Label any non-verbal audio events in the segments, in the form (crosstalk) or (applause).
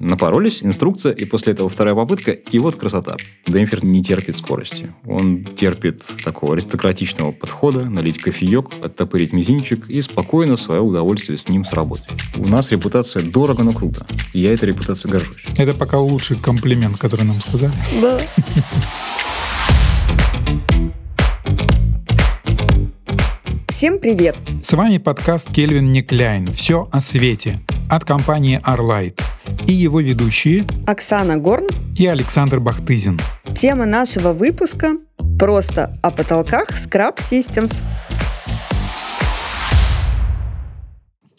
Напоролись, инструкция, и после этого вторая попытка, и вот красота. Демпфер не терпит скорости. Он терпит такого аристократичного подхода, налить кофеек, оттопырить мизинчик и спокойно в свое удовольствие с ним сработать. У нас репутация дорого, но круто. И я этой репутацией горжусь. Это пока лучший комплимент, который нам сказали. Да. Всем привет! С вами подкаст Кельвин Некляйн «Все о свете» от компании Arlight и его ведущие Оксана Горн и Александр Бахтызин. Тема нашего выпуска «Просто о потолках Scrap Systems».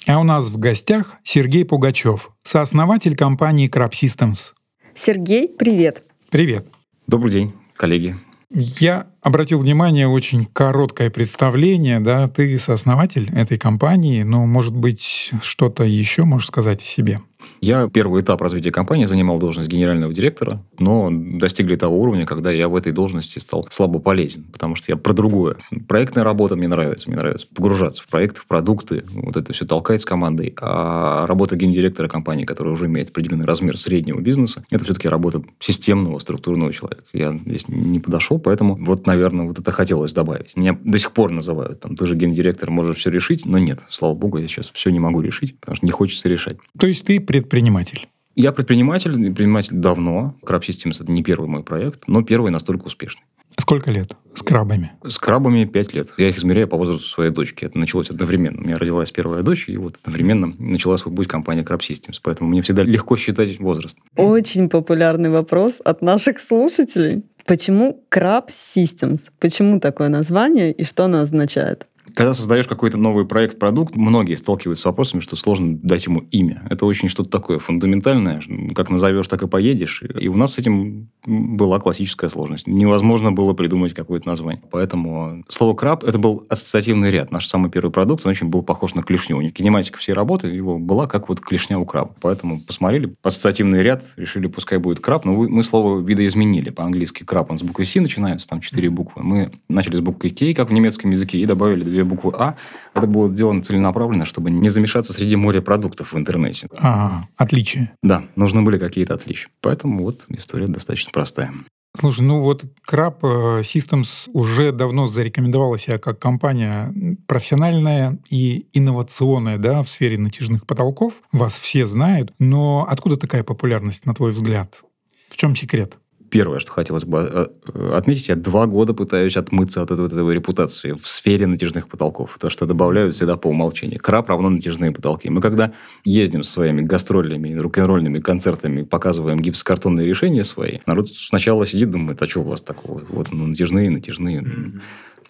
А у нас в гостях Сергей Пугачев, сооснователь компании Crab Systems. Сергей, привет! Привет! Добрый день, коллеги. Я обратил внимание, очень короткое представление, да, ты сооснователь этой компании, но, может быть, что-то еще можешь сказать о себе? Я первый этап развития компании занимал должность генерального директора, но достигли того уровня, когда я в этой должности стал слабо полезен, потому что я про другое. Проектная работа мне нравится, мне нравится погружаться в проекты, в продукты, вот это все толкать с командой. А работа гендиректора компании, которая уже имеет определенный размер среднего бизнеса, это все-таки работа системного, структурного человека. Я здесь не подошел, поэтому вот, наверное, вот это хотелось добавить. Меня до сих пор называют, там, ты же гендиректор, можешь все решить, но нет, слава богу, я сейчас все не могу решить, потому что не хочется решать. То есть ты предприниматель? Я предприниматель, предприниматель давно. Crab Systems – это не первый мой проект, но первый настолько успешный. Сколько лет с крабами? С крабами 5 лет. Я их измеряю по возрасту своей дочки. Это началось одновременно. У меня родилась первая дочь, и вот одновременно начала свой путь компания Crab Systems. Поэтому мне всегда легко считать возраст. Очень популярный вопрос от наших слушателей. Почему Crab Systems? Почему такое название и что оно означает? Когда создаешь какой-то новый проект, продукт, многие сталкиваются с вопросами, что сложно дать ему имя. Это очень что-то такое фундаментальное. Как назовешь, так и поедешь. И у нас с этим была классическая сложность. Невозможно было придумать какое-то название. Поэтому слово «краб» — это был ассоциативный ряд. Наш самый первый продукт, он очень был похож на клешню. У них кинематика всей работы его была как вот клешня у краба. Поэтому посмотрели, ассоциативный ряд, решили, пускай будет краб, но мы слово видоизменили. По-английски краб, он с буквы «С» начинается, там четыре буквы. Мы начали с буквы «К», как в немецком языке, и добавили две буквы А. Это было сделано целенаправленно, чтобы не замешаться среди моря продуктов в интернете. А, отличия. Да, нужны были какие-то отличия. Поэтому вот история достаточно простая. Слушай, ну вот Crab э, Systems уже давно зарекомендовала себя как компания профессиональная и инновационная да, в сфере натяжных потолков. Вас все знают. Но откуда такая популярность, на твой взгляд? В чем секрет? Первое, что хотелось бы э, э, отметить, я два года пытаюсь отмыться от этой, этой репутации в сфере натяжных потолков. То, что добавляют всегда по умолчанию. Краб равно натяжные потолки. Мы когда ездим со своими гастрольными, рок-н-ролльными концертами, показываем гипсокартонные решения свои, народ сначала сидит, думает, а что у вас такого? Вот ну, натяжные, натяжные.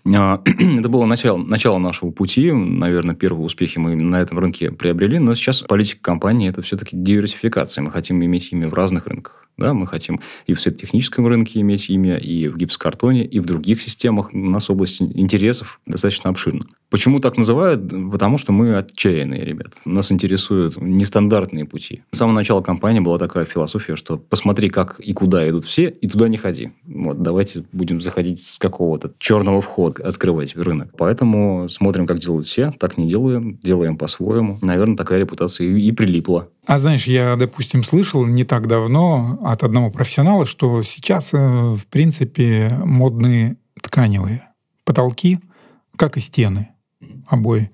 А, (clears throat) это было начало, начало нашего пути. Наверное, первые успехи мы на этом рынке приобрели. Но сейчас политика компании – это все-таки диверсификация. Мы хотим иметь имя в разных рынках. Да? Мы хотим и в светотехническом рынке иметь имя, и в гипсокартоне, и в других системах. У нас область интересов достаточно обширна. Почему так называют? Потому что мы отчаянные ребята. Нас интересуют нестандартные пути. С самого начала компании была такая философия, что посмотри, как и куда идут все, и туда не ходи. Вот, давайте будем заходить с какого-то черного входа, открывать рынок. Поэтому смотрим, как делают все, так не делаем, делаем по-своему. Наверное, такая репутация и, и прилипла. А знаешь, я, допустим, слышал не так давно от одного профессионала, что сейчас, э, в принципе, модные тканевые потолки, как и стены обои.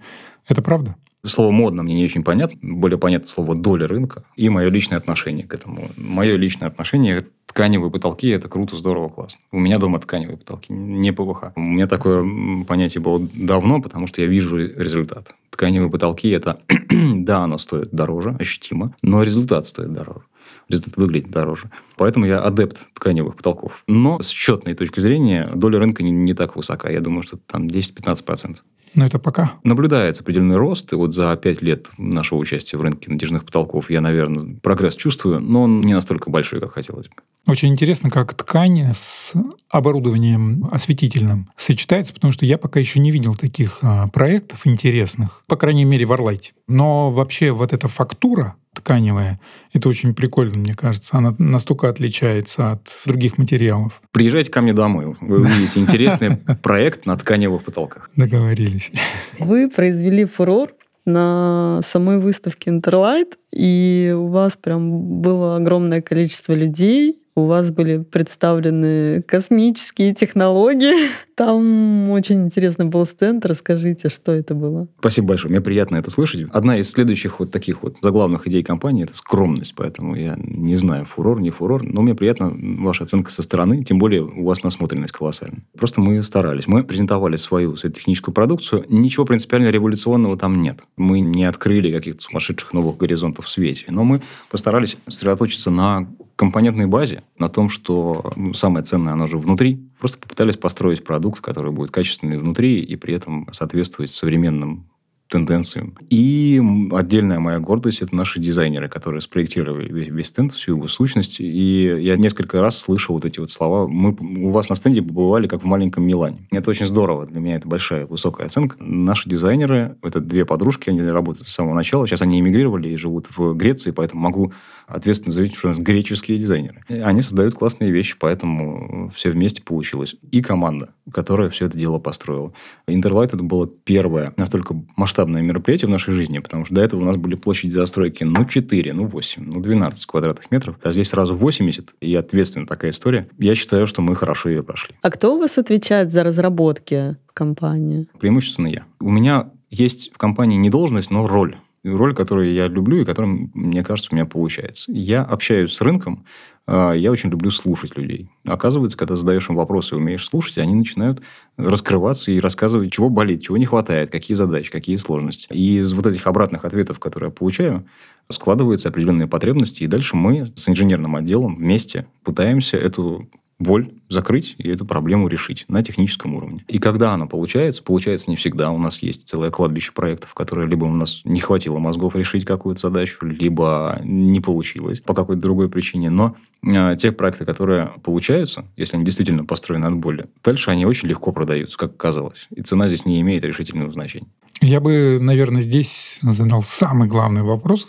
Это правда? Слово «модно» мне не очень понятно. Более понятно слово «доля рынка» и мое личное отношение к этому. Мое личное отношение – тканевые потолки – это круто, здорово, классно. У меня дома тканевые потолки, не ПВХ. У меня такое понятие было давно, потому что я вижу результат. Тканевые потолки – это, (clears throat) да, оно стоит дороже, ощутимо, но результат стоит дороже результат выглядит дороже. Поэтому я адепт тканевых потолков. Но с счетной точки зрения доля рынка не, не так высока. Я думаю, что там 10-15%. Но это пока. Наблюдается определенный рост. И вот за пять лет нашего участия в рынке натяжных потолков я, наверное, прогресс чувствую, но он не настолько большой, как хотелось бы. Очень интересно, как ткань с оборудованием осветительным сочетается, потому что я пока еще не видел таких а, проектов интересных, по крайней мере, в Орлайте. Но вообще вот эта фактура тканевая. Это очень прикольно, мне кажется. Она настолько отличается от других материалов. Приезжайте ко мне домой. Вы увидите интересный (laughs) проект на тканевых потолках. Договорились. Вы произвели фурор на самой выставке Interlight, и у вас прям было огромное количество людей, у вас были представлены космические технологии. (laughs) Там очень интересный был стенд. Расскажите, что это было? Спасибо большое. Мне приятно это слышать. Одна из следующих вот таких вот заглавных идей компании – это скромность. Поэтому я не знаю, фурор, не фурор. Но мне приятна ваша оценка со стороны. Тем более у вас насмотренность колоссальная. Просто мы старались. Мы презентовали свою светотехническую продукцию. Ничего принципиально революционного там нет. Мы не открыли каких-то сумасшедших новых горизонтов в свете. Но мы постарались сосредоточиться на компонентной базе, на том, что ну, самое ценное, оно же внутри. Просто попытались построить продукт, который будет качественный внутри и при этом соответствовать современным тенденциям. И отдельная моя гордость – это наши дизайнеры, которые спроектировали весь, весь стенд, всю его сущность. И я несколько раз слышал вот эти вот слова. Мы у вас на стенде побывали как в маленьком Милане. Это очень здорово. Для меня это большая, высокая оценка. Наши дизайнеры – это две подружки, они работают с самого начала. Сейчас они эмигрировали и живут в Греции, поэтому могу ответственно заявить, что у нас греческие дизайнеры. Они создают классные вещи, поэтому все вместе получилось. И команда, которая все это дело построила. Интерлайт это было первое настолько масштабное мероприятие в нашей жизни, потому что до этого у нас были площади застройки ну 4, ну 8, ну 12 квадратных метров. А здесь сразу 80, и ответственно такая история. Я считаю, что мы хорошо ее прошли. А кто у вас отвечает за разработки в компании? Преимущественно я. У меня есть в компании не должность, но роль роль, которую я люблю и которая, мне кажется, у меня получается. Я общаюсь с рынком, а, я очень люблю слушать людей. Оказывается, когда задаешь им вопросы и умеешь слушать, они начинают раскрываться и рассказывать, чего болит, чего не хватает, какие задачи, какие сложности. И из вот этих обратных ответов, которые я получаю, складываются определенные потребности, и дальше мы с инженерным отделом вместе пытаемся эту боль закрыть и эту проблему решить на техническом уровне. И когда она получается, получается не всегда. У нас есть целое кладбище проектов, которые либо у нас не хватило мозгов решить какую-то задачу, либо не получилось по какой-то другой причине. Но э, те проекты, которые получаются, если они действительно построены от боли, дальше они очень легко продаются, как казалось. И цена здесь не имеет решительного значения. Я бы, наверное, здесь задал самый главный вопрос,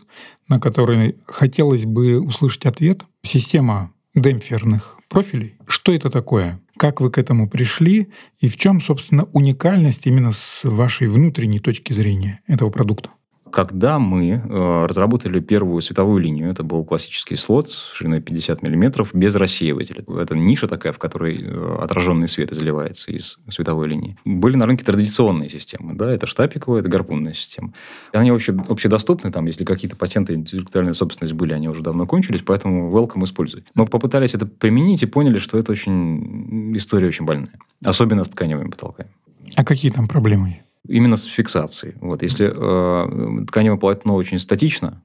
на который хотелось бы услышать ответ. Система демпферных профилей. Что это такое? Как вы к этому пришли? И в чем, собственно, уникальность именно с вашей внутренней точки зрения этого продукта? Когда мы э, разработали первую световую линию, это был классический слот с шириной 50 мм без рассеивателя. Это ниша такая, в которой э, отраженный свет изливается из световой линии. Были на рынке традиционные системы. Да, это штапиковая, это гарпунная система. И они вообще общедоступны, там, если какие-то патенты интеллектуальная собственность были, они уже давно кончились, поэтому welcome использовать. Мы попытались это применить и поняли, что это очень история очень больная. Особенно с тканевыми потолками. А какие там проблемы? Именно с фиксацией. Вот, если э, тканевое полотно очень статично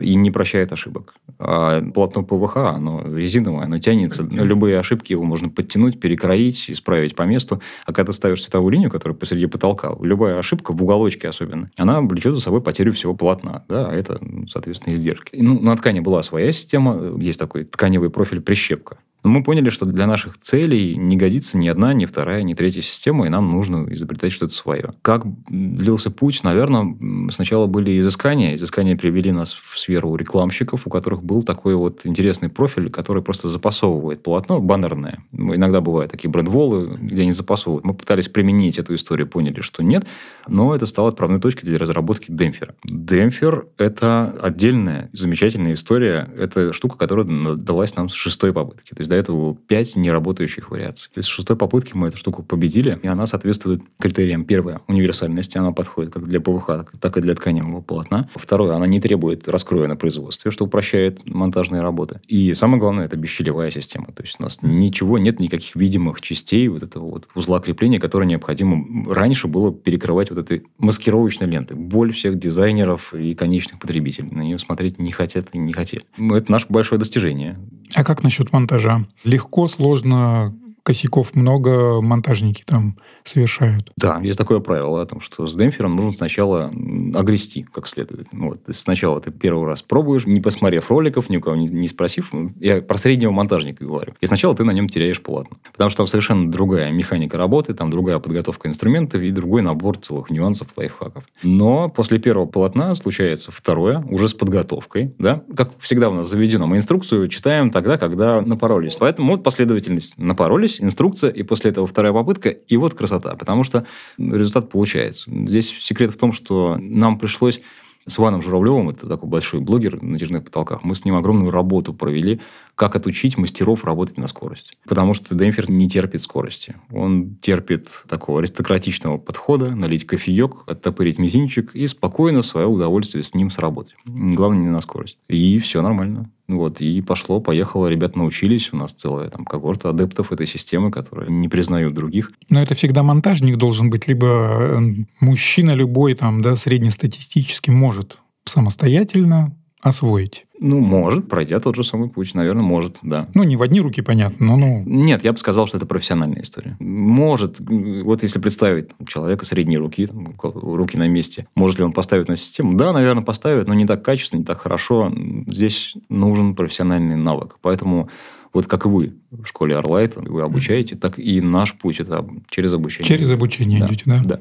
и не прощает ошибок, а полотно ПВХ, оно резиновое, оно тянется, на любые ошибки его можно подтянуть, перекроить, исправить по месту. А когда ты ставишь световую линию, которая посреди потолка, любая ошибка, в уголочке особенно, она влечет за собой потерю всего полотна, да, а это, соответственно, издержки. Ну, на ткани была своя система, есть такой тканевый профиль прищепка. Но мы поняли, что для наших целей не годится ни одна, ни вторая, ни третья система, и нам нужно изобретать что-то свое. Как длился путь? Наверное, сначала были изыскания. Изыскания привели нас в сферу рекламщиков, у которых был такой вот интересный профиль, который просто запасовывает полотно баннерное. Иногда бывают такие брендволы, где они запасовывают. Мы пытались применить эту историю, поняли, что нет, но это стало отправной точкой для разработки демпфера. Демпфер – это отдельная замечательная история. Это штука, которая далась нам с шестой попытки. То есть до этого 5 неработающих вариаций. То есть с шестой попытки мы эту штуку победили, и она соответствует критериям. Первое, универсальности, она подходит как для ПВХ, так и для тканевого полотна. Второе, она не требует раскроя на производстве, что упрощает монтажные работы. И самое главное, это бесщелевая система. То есть у нас ничего, нет никаких видимых частей вот этого вот узла крепления, которое необходимо раньше было перекрывать вот этой маскировочной лентой. Боль всех дизайнеров и конечных потребителей. На нее смотреть не хотят и не хотели. Это наше большое достижение. А как насчет монтажа? Легко, сложно, косяков много монтажники там совершают. Да, есть такое правило о том, что с демпфером нужно сначала огрести как следует. Ну вот, сначала ты первый раз пробуешь, не посмотрев роликов, ни у кого не, не спросив. Я про среднего монтажника говорю. И сначала ты на нем теряешь полотно. Потому что там совершенно другая механика работы, там другая подготовка инструментов и другой набор целых нюансов, лайфхаков. Но после первого полотна случается второе, уже с подготовкой. Да? Как всегда у нас заведено, мы инструкцию читаем тогда, когда напоролись. Поэтому вот последовательность напоролись, удалось, инструкция, и после этого вторая попытка, и вот красота. Потому что результат получается. Здесь секрет в том, что нам пришлось с Иваном Журавлевым, это такой большой блогер на натяжных потолках, мы с ним огромную работу провели, как отучить мастеров работать на скорость. Потому что Демпфер не терпит скорости. Он терпит такого аристократичного подхода, налить кофеек, оттопырить мизинчик и спокойно в свое удовольствие с ним сработать. Главное, не на скорость. И все нормально. Вот, и пошло, поехало, ребят научились, у нас целая там когорта адептов этой системы, которые не признают других. Но это всегда монтажник должен быть, либо э, мужчина любой, там, да, среднестатистически может самостоятельно освоить. Ну, может, пройдя тот же самый путь, наверное, может, да. Ну, не в одни руки, понятно, но ну... Нет, я бы сказал, что это профессиональная история. Может, вот если представить человека средней руки, там, руки на месте, может ли он поставить на систему? Да, наверное, поставит, но не так качественно, не так хорошо. Здесь нужен профессиональный навык. Поэтому вот как и вы в школе Орлайт, вы обучаете, так и наш путь это через обучение. Через обучение да, идете, да? Да.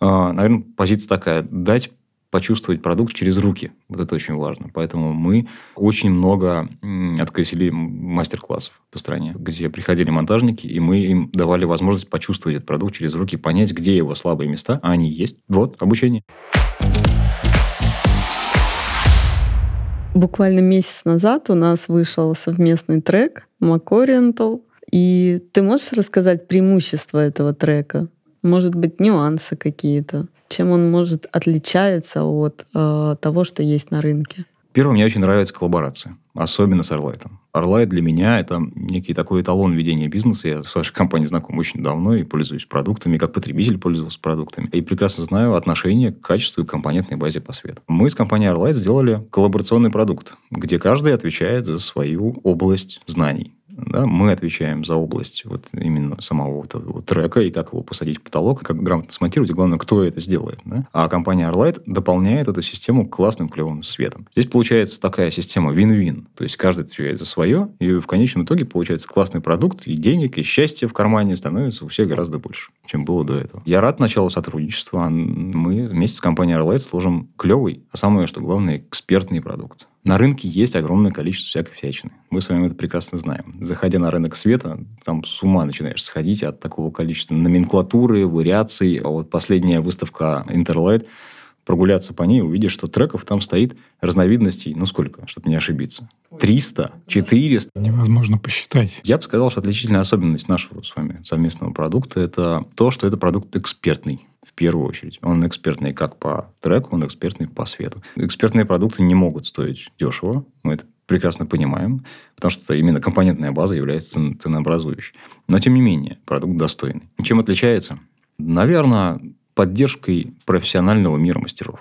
А, наверное, позиция такая, дать почувствовать продукт через руки. Вот это очень важно. Поэтому мы очень много открестили мастер-классов по стране, где приходили монтажники, и мы им давали возможность почувствовать этот продукт через руки, понять, где его слабые места, а они есть. Вот, обучение. Буквально месяц назад у нас вышел совместный трек Oriental. И ты можешь рассказать преимущества этого трека? Может быть, нюансы какие-то? Чем он может отличается от э, того, что есть на рынке? Первое, мне очень нравится коллаборация, особенно с Орлайтом. Орлайт для меня – это некий такой эталон ведения бизнеса. Я с вашей компанией знаком очень давно и пользуюсь продуктами, как потребитель пользовался продуктами. И прекрасно знаю отношение к качеству и компонентной базе по свету. Мы с компанией Орлайт сделали коллаборационный продукт, где каждый отвечает за свою область знаний. Да, мы отвечаем за область вот именно самого вот этого трека и как его посадить в потолок, как грамотно смонтировать, и главное, кто это сделает. Да? А компания Arlight дополняет эту систему классным клевым светом. Здесь получается такая система win-win. То есть каждый отвечает за свое, и в конечном итоге получается классный продукт, и денег, и счастья в кармане становится у всех гораздо больше, чем было до этого. Я рад началу сотрудничества. Мы вместе с компанией Arlight сложим клевый, а самое, что главное, экспертный продукт. На рынке есть огромное количество всякой всячины. Мы с вами это прекрасно знаем. Заходя на рынок света, там с ума начинаешь сходить от такого количества номенклатуры, вариаций. А вот последняя выставка Interlight, прогуляться по ней, увидишь, что треков там стоит разновидностей, ну сколько, чтобы не ошибиться? 300, 400. Невозможно посчитать. Я бы сказал, что отличительная особенность нашего с вами совместного продукта – это то, что это продукт экспертный в первую очередь. Он экспертный как по треку, он экспертный по свету. Экспертные продукты не могут стоить дешево, мы это прекрасно понимаем, потому что именно компонентная база является ценообразующей. Но, тем не менее, продукт достойный. Чем отличается? Наверное, поддержкой профессионального мира мастеров.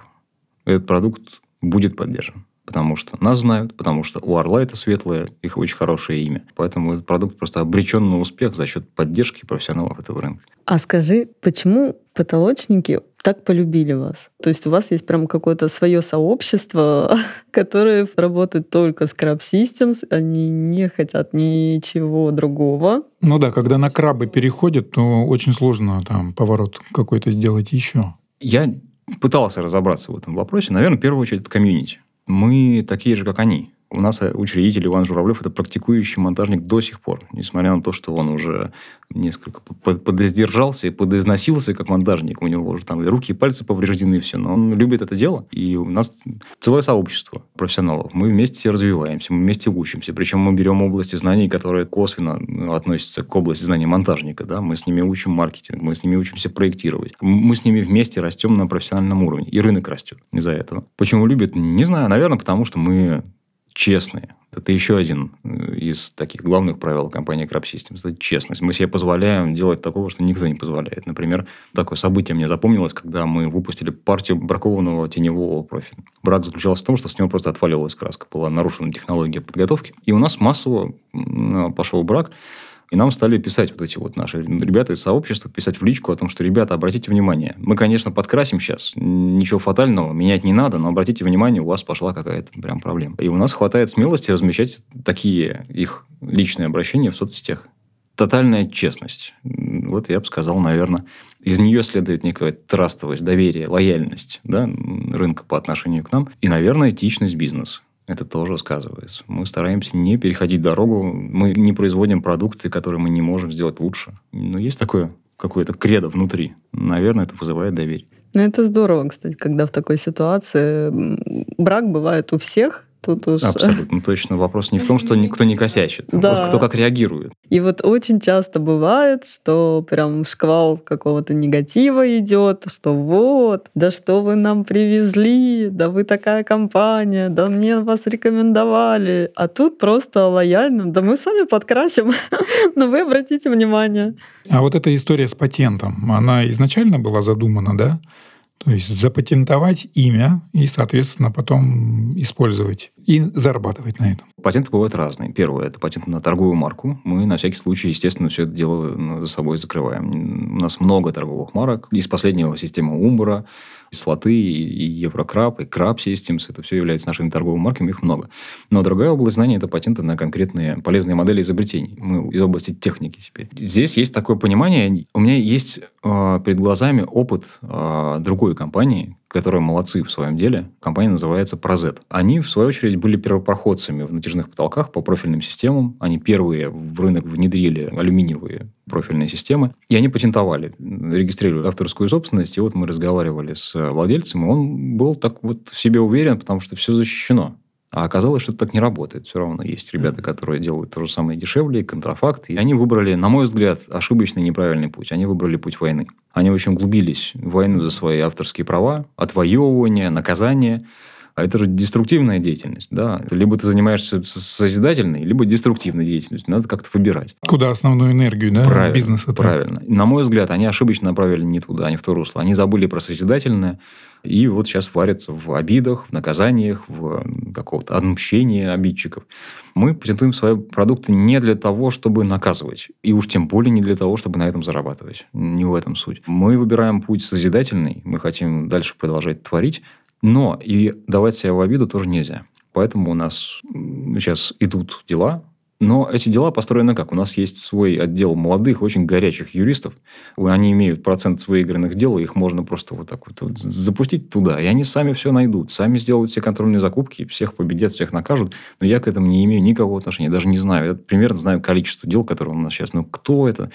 Этот продукт будет поддержан потому что нас знают, потому что у Орла это светлое, их очень хорошее имя. Поэтому этот продукт просто обречен на успех за счет поддержки профессионалов этого рынка. А скажи, почему потолочники так полюбили вас? То есть у вас есть прям какое-то свое сообщество, (laughs) которое работает только с Crab Systems, они не хотят ничего другого. Ну да, когда на крабы переходят, то очень сложно там поворот какой-то сделать еще. Я пытался разобраться в этом вопросе. Наверное, в первую очередь, это комьюнити мы такие же, как они. У нас учредитель Иван Журавлев – это практикующий монтажник до сих пор, несмотря на то, что он уже несколько подоздержался и подозносился как монтажник. У него уже там и руки, и пальцы повреждены, все. Но он любит это дело. И у нас целое сообщество профессионалов. Мы вместе развиваемся, мы вместе учимся. Причем мы берем области знаний, которые косвенно ну, относятся к области знаний монтажника. Да? Мы с ними учим маркетинг, мы с ними учимся проектировать. Мы с ними вместе растем на профессиональном уровне. И рынок растет из-за этого. Почему любят? Не знаю. Наверное, потому что мы честные. Это еще один э, из таких главных правил компании Crab Systems. Это честность. Мы себе позволяем делать такого, что никто не позволяет. Например, такое событие мне запомнилось, когда мы выпустили партию бракованного теневого профиля. Брак заключался в том, что с него просто отваливалась краска. Была нарушена технология подготовки. И у нас массово пошел брак. И нам стали писать вот эти вот наши ребята из сообщества, писать в личку о том, что, ребята, обратите внимание, мы, конечно, подкрасим сейчас, ничего фатального, менять не надо, но обратите внимание, у вас пошла какая-то прям проблема. И у нас хватает смелости размещать такие их личные обращения в соцсетях. Тотальная честность. Вот я бы сказал, наверное, из нее следует некая трастовость, доверие, лояльность да, рынка по отношению к нам и, наверное, этичность бизнеса. Это тоже сказывается. Мы стараемся не переходить дорогу. Мы не производим продукты, которые мы не можем сделать лучше. Но есть такое какое-то кредо внутри. Наверное, это вызывает доверие. Ну, это здорово, кстати, когда в такой ситуации брак бывает у всех, Тут уж... Абсолютно точно. Вопрос не в том, что никто не косячит, да. кто как реагирует. И вот очень часто бывает, что прям шквал какого-то негатива идет, что вот, да что вы нам привезли, да вы такая компания, да мне вас рекомендовали. А тут просто лояльно, да мы сами подкрасим, (laughs) но вы обратите внимание. А вот эта история с патентом, она изначально была задумана, да? То есть запатентовать имя и, соответственно, потом использовать и зарабатывать на этом. Патенты бывают разные. Первое – это патент на торговую марку. Мы на всякий случай, естественно, все это дело ну, за собой закрываем. У нас много торговых марок. Из последнего система Umbra, слоты, и Еврокраб, и Краб Systems. Это все является нашими торговыми марками, их много. Но другая область знаний – это патенты на конкретные полезные модели изобретений. Мы из области техники теперь. Здесь есть такое понимание. У меня есть э, перед глазами опыт э, другой компании, которые молодцы в своем деле. Компания называется Prozet. Они, в свою очередь, были первопроходцами в натяжных потолках по профильным системам. Они первые в рынок внедрили алюминиевые профильные системы. И они патентовали, регистрировали авторскую собственность. И вот мы разговаривали с владельцем, и он был так вот в себе уверен, потому что все защищено. А оказалось, что это так не работает. Все равно есть ребята, которые делают то же самое дешевле, контрафакт. И они выбрали, на мой взгляд, ошибочный неправильный путь. Они выбрали путь войны. Они очень углубились в войну за свои авторские права, отвоевывание, наказание. А это же деструктивная деятельность. Да? Либо ты занимаешься созидательной, либо деструктивной деятельностью. Надо как-то выбирать. Куда основную энергию да, правильно, бизнеса? Правильно. На мой взгляд, они ошибочно направили не туда, а не в то русло. Они забыли про созидательное, и вот сейчас варятся в обидах, в наказаниях, в какого-то отмщении обидчиков. Мы патентуем свои продукты не для того, чтобы наказывать. И уж тем более не для того, чтобы на этом зарабатывать. Не в этом суть. Мы выбираем путь созидательный. Мы хотим дальше продолжать творить. Но и давать себя в обиду тоже нельзя. Поэтому у нас сейчас идут дела, но эти дела построены как? У нас есть свой отдел молодых, очень горячих юристов. Они имеют процент выигранных дел, их можно просто вот так вот запустить туда. И они сами все найдут, сами сделают все контрольные закупки, всех победят, всех накажут. Но я к этому не имею никакого отношения. Даже не знаю. Я примерно знаю количество дел, которые у нас сейчас. Но кто это?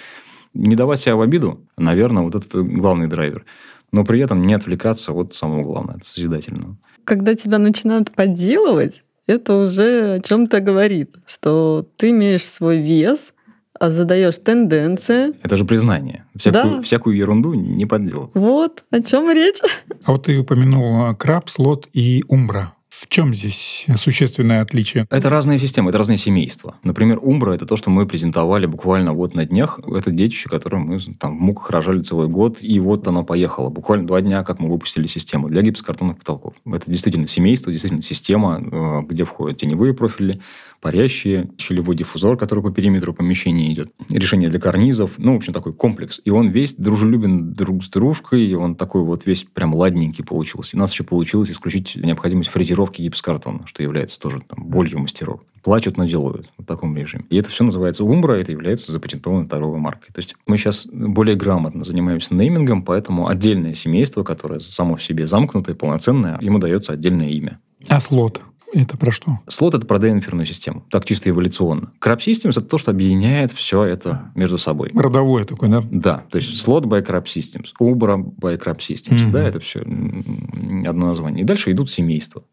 Не давать себя в обиду, наверное, вот это главный драйвер. Но при этом не отвлекаться от самого главного, от созидательного. Когда тебя начинают подделывать, это уже о чем-то говорит, что ты имеешь свой вес, а задаешь тенденции. Это же признание. Всякую, да. всякую ерунду не подделал. Вот, о чем речь. А вот ты упомянул краб, слот и умбра. В чем здесь существенное отличие? Это разные системы, это разные семейства. Например, Умбра – это то, что мы презентовали буквально вот на днях. Это детище, которое мы там в муках рожали целый год, и вот оно поехало. Буквально два дня, как мы выпустили систему для гипсокартонных потолков. Это действительно семейство, действительно система, э, где входят теневые профили, парящие, щелевой диффузор, который по периметру помещения идет, решение для карнизов, ну, в общем, такой комплекс. И он весь дружелюбен друг с дружкой, и он такой вот весь прям ладненький получился. У нас еще получилось исключить необходимость фрезеровки гипсокартона, что является тоже там, болью мастеров. Плачут, но делают в таком режиме. И это все называется Умбра, это является запатентованной торговой маркой. То есть мы сейчас более грамотно занимаемся неймингом, поэтому отдельное семейство, которое само в себе замкнутое, полноценное, ему дается отдельное имя. А слот? Это про что? Слот – это про денферную систему. Так чисто эволюционно. Crab Systems – это то, что объединяет все это между собой. Родовое такое, да? Да. То есть, слот by Crab Systems, Uber by Crab Systems. Угу. Да, это все одно название. И дальше идут семейства.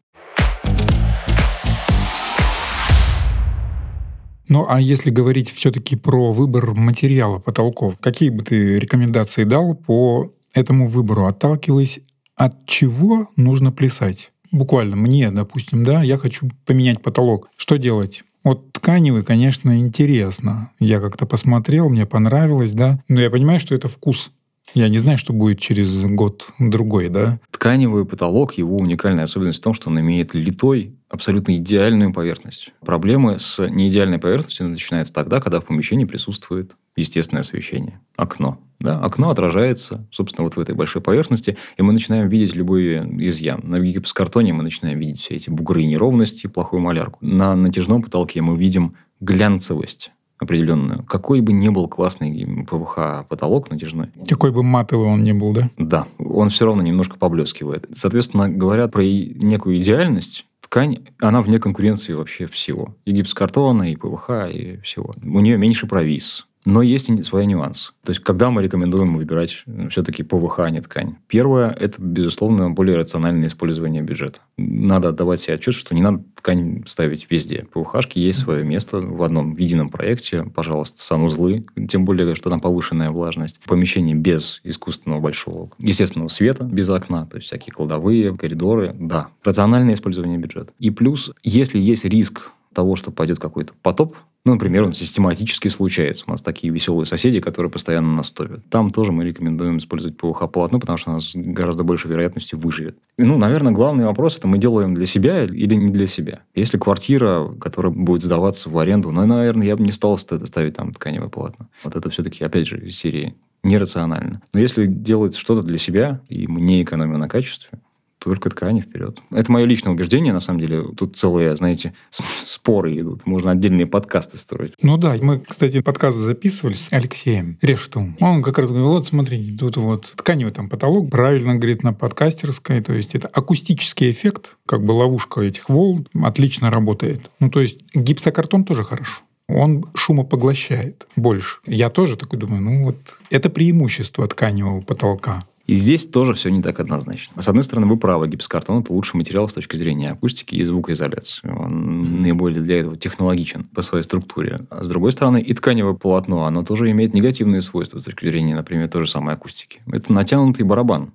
Ну, а если говорить все-таки про выбор материала потолков, какие бы ты рекомендации дал по этому выбору, отталкиваясь от чего нужно плясать? буквально мне, допустим, да, я хочу поменять потолок. Что делать? Вот тканевый, конечно, интересно. Я как-то посмотрел, мне понравилось, да. Но я понимаю, что это вкус. Я не знаю, что будет через год-другой, да? Тканевый потолок, его уникальная особенность в том, что он имеет литой абсолютно идеальную поверхность. Проблемы с неидеальной поверхностью начинаются тогда, когда в помещении присутствует естественное освещение. Окно. Да? Окно отражается, собственно, вот в этой большой поверхности, и мы начинаем видеть любой изъян. На гипсокартоне мы начинаем видеть все эти бугры неровности, плохую малярку. На натяжном потолке мы видим глянцевость определенную. Какой бы ни был классный ПВХ потолок натяжной. Какой бы матовый он ни был, да? Да. Он все равно немножко поблескивает. Соответственно, говорят про некую идеальность ткань, она вне конкуренции вообще всего. И гипсокартона, и ПВХ, и всего. У нее меньше провис. Но есть свои нюансы. То есть, когда мы рекомендуем выбирать все-таки ПВХ, а не ткань? Первое – это, безусловно, более рациональное использование бюджета. Надо отдавать себе отчет, что не надо ткань ставить везде. ПВХшки есть свое место в одном едином проекте. Пожалуйста, санузлы, тем более, что там повышенная влажность. Помещение без искусственного большого естественного света, без окна, то есть всякие кладовые, коридоры. Да, рациональное использование бюджета. И плюс, если есть риск того, что пойдет какой-то потоп, ну, например, он систематически случается. У нас такие веселые соседи, которые постоянно нас топят. Там тоже мы рекомендуем использовать ПВХ-полотно, потому что у нас гораздо больше вероятности выживет. И, ну, наверное, главный вопрос – это мы делаем для себя или не для себя. Если квартира, которая будет сдаваться в аренду, ну, наверное, я бы не стал ставить там тканевое полотно. Вот это все-таки, опять же, из серии нерационально. Но если делать что-то для себя, и мы не экономим на качестве, только ткани вперед. Это мое личное убеждение, на самом деле. Тут целые, знаете, (laughs) споры идут. Можно отдельные подкасты строить. Ну да, мы, кстати, подкаст записывали с Алексеем Решетовым. Он как раз говорил, вот смотрите, тут вот тканевый там потолок, правильно говорит на подкастерской, то есть это акустический эффект, как бы ловушка этих волн отлично работает. Ну то есть гипсокартон тоже хорошо он шумопоглощает больше. Я тоже такой думаю, ну вот это преимущество тканевого потолка. И здесь тоже все не так однозначно. С одной стороны, вы правы, гипсокартон – это лучший материал с точки зрения акустики и звукоизоляции. Он наиболее для этого технологичен по своей структуре. А с другой стороны, и тканевое полотно, оно тоже имеет негативные свойства с точки зрения, например, той же самой акустики. Это натянутый барабан.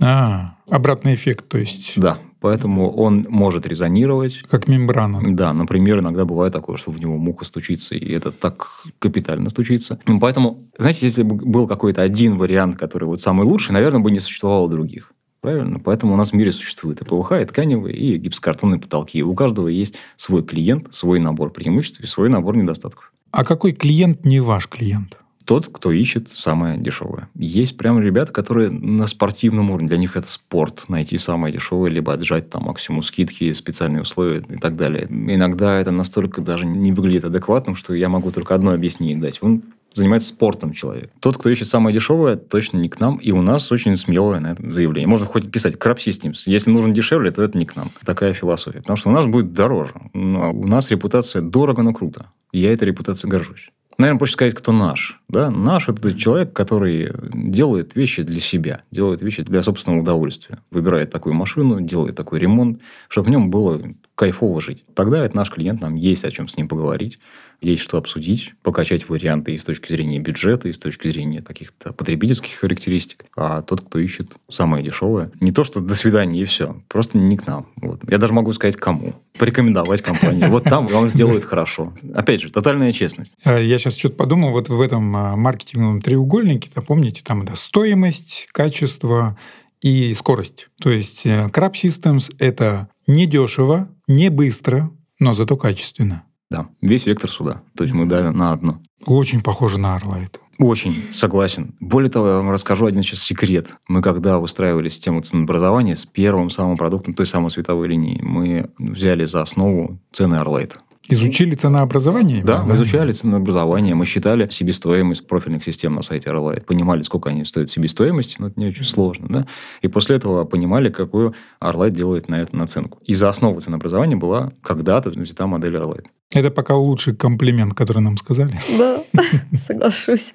А, обратный эффект, то есть. Да, поэтому он может резонировать. Как мембрана. Да, например, иногда бывает такое, что в него муха стучится, и это так капитально стучится. Поэтому, знаете, если бы был какой-то один вариант, который вот самый лучший, наверное, бы не существовало других. Правильно? Поэтому у нас в мире существует и ПВХ, и тканевые, и гипсокартонные потолки. И у каждого есть свой клиент, свой набор преимуществ и свой набор недостатков. А какой клиент не ваш клиент? Тот, кто ищет самое дешевое. Есть прям ребята, которые на спортивном уровне, для них это спорт, найти самое дешевое, либо отжать там максимум скидки, специальные условия и так далее. Иногда это настолько даже не выглядит адекватным, что я могу только одно объяснение дать. Он занимается спортом человек. Тот, кто ищет самое дешевое, точно не к нам. И у нас очень смелое на это заявление. Можно хоть писать Crab Systems. Если нужен дешевле, то это не к нам. Такая философия. Потому что у нас будет дороже. У нас репутация дорого, но круто. Я этой репутацией горжусь. Наверное, проще сказать, кто наш. Да? Наш – это человек, который делает вещи для себя, делает вещи для собственного удовольствия. Выбирает такую машину, делает такой ремонт, чтобы в нем было кайфово жить. Тогда это наш клиент, нам есть о чем с ним поговорить есть что обсудить, покачать варианты и с точки зрения бюджета, и с точки зрения каких-то потребительских характеристик. А тот, кто ищет самое дешевое, не то, что до свидания и все, просто не к нам. Вот. Я даже могу сказать, кому. Порекомендовать компанию. Вот там вам сделают хорошо. Опять же, тотальная честность. А, я сейчас что-то подумал, вот в этом а, маркетинговом треугольнике, помните, там это стоимость, качество и скорость. То есть э, Crab Systems — это недешево, не быстро, но зато качественно. Да, весь вектор суда. То есть мы давим на одно. Очень похоже на Арла Очень согласен. Более того, я вам расскажу один сейчас секрет. Мы когда выстраивали систему ценообразования с первым самым продуктом той самой световой линии, мы взяли за основу цены Arlight. Изучили ценообразование? Да, да, мы изучали ценообразование, мы считали себестоимость профильных систем на сайте RLI, понимали, сколько они стоят себестоимости, но это не очень сложно, да, и после этого понимали, какую RLI делает на это наценку. И за основу ценообразования была когда-то взята модель RLI. Это пока лучший комплимент, который нам сказали. (laughs) Да, соглашусь.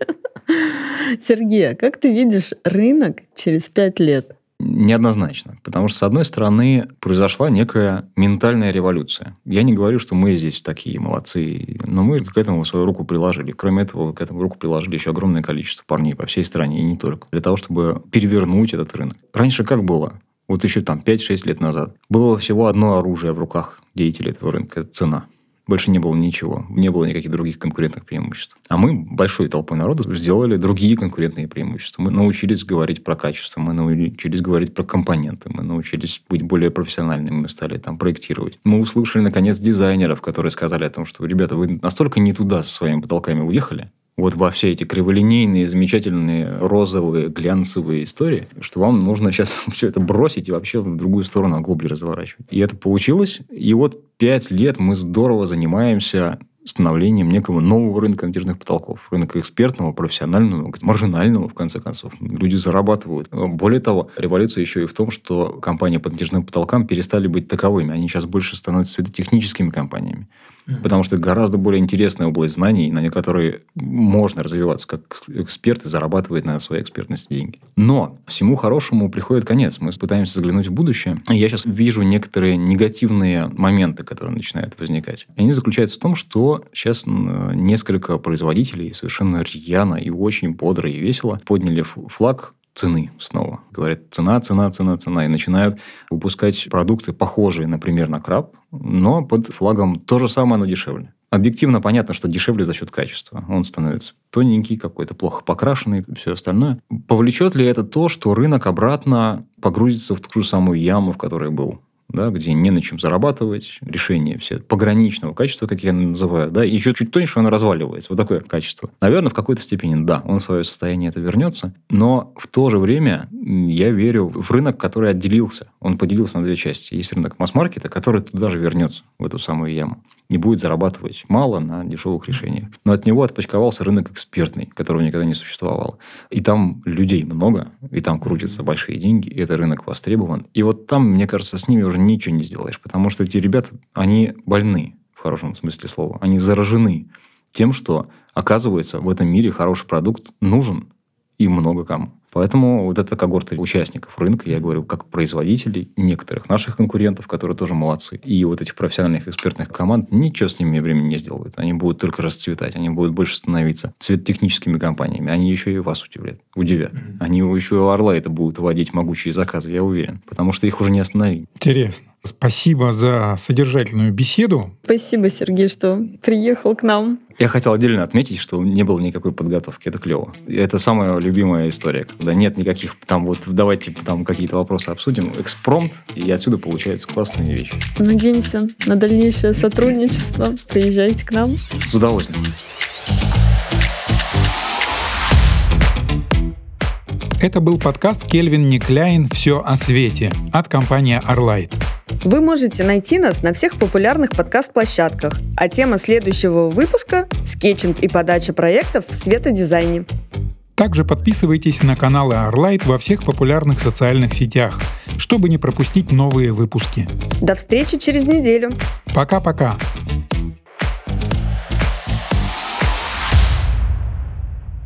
Сергей, а как ты видишь рынок через пять лет? Неоднозначно. Потому что, с одной стороны, произошла некая ментальная революция. Я не говорю, что мы здесь такие молодцы, но мы к этому свою руку приложили. Кроме этого, к этому руку приложили еще огромное количество парней по всей стране, и не только. Для того, чтобы перевернуть этот рынок. Раньше как было? Вот еще там 5-6 лет назад. Было всего одно оружие в руках деятелей этого рынка – это цена. Больше не было ничего. Не было никаких других конкурентных преимуществ. А мы большой толпой народа сделали другие конкурентные преимущества. Мы научились говорить про качество, мы научились говорить про компоненты, мы научились быть более профессиональными, мы стали там проектировать. Мы услышали, наконец, дизайнеров, которые сказали о том, что, ребята, вы настолько не туда со своими потолками уехали, вот во все эти криволинейные, замечательные, розовые, глянцевые истории, что вам нужно сейчас (laughs) все это бросить и вообще в другую сторону оглобли разворачивать. И это получилось. И вот пять лет мы здорово занимаемся становлением некого нового рынка натяжных потолков. Рынка экспертного, профессионального, маржинального, в конце концов. Люди зарабатывают. Более того, революция еще и в том, что компании по натяжным потолкам перестали быть таковыми. Они сейчас больше становятся светотехническими компаниями. Потому что гораздо более интересная область знаний, на которой можно развиваться как эксперт и зарабатывать на своей экспертности деньги. Но всему хорошему приходит конец. Мы пытаемся заглянуть в будущее. Я сейчас вижу некоторые негативные моменты, которые начинают возникать. И они заключаются в том, что сейчас несколько производителей совершенно рьяно и очень бодро и весело подняли флаг цены снова. Говорят, цена, цена, цена, цена. И начинают выпускать продукты, похожие, например, на краб, но под флагом то же самое, но дешевле. Объективно понятно, что дешевле за счет качества. Он становится тоненький, какой-то плохо покрашенный, все остальное. Повлечет ли это то, что рынок обратно погрузится в ту же самую яму, в которой был? Да, где не на чем зарабатывать, решение все пограничного качества, как я называю, да, и еще чуть тоньше он разваливается. Вот такое качество. Наверное, в какой-то степени, да, он в свое состояние это вернется, но в то же время я верю в рынок, который отделился. Он поделился на две части. Есть рынок масс-маркета, который туда же вернется, в эту самую яму не будет зарабатывать мало на дешевых решениях. Но от него отпочковался рынок экспертный, которого никогда не существовало. И там людей много, и там крутятся большие деньги, и этот рынок востребован. И вот там, мне кажется, с ними уже ничего не сделаешь, потому что эти ребята, они больны, в хорошем смысле слова. Они заражены тем, что, оказывается, в этом мире хороший продукт нужен и много кому. Поэтому вот эта когорта участников рынка, я говорю, как производителей, некоторых наших конкурентов, которые тоже молодцы, и вот этих профессиональных экспертных команд, ничего с ними времени не сделают. Они будут только расцветать, они будут больше становиться цветотехническими компаниями. Они еще и вас удивляют, удивят. Они еще и Орла это будут вводить могучие заказы, я уверен. Потому что их уже не остановить. Интересно. Спасибо за содержательную беседу. Спасибо, Сергей, что приехал к нам. Я хотел отдельно отметить, что не было никакой подготовки. Это клево. Это самая любимая история, когда нет никаких там вот давайте там какие-то вопросы обсудим. Экспромт, и отсюда получаются классные вещи. Надеемся на дальнейшее сотрудничество. Приезжайте к нам. С удовольствием. Это был подкаст Кельвин Никляйн «Все о свете» от компании Arlight. Вы можете найти нас на всех популярных подкаст-площадках, а тема следующего выпуска – скетчинг и подача проектов в светодизайне. Также подписывайтесь на каналы Arlight во всех популярных социальных сетях, чтобы не пропустить новые выпуски. До встречи через неделю. Пока-пока.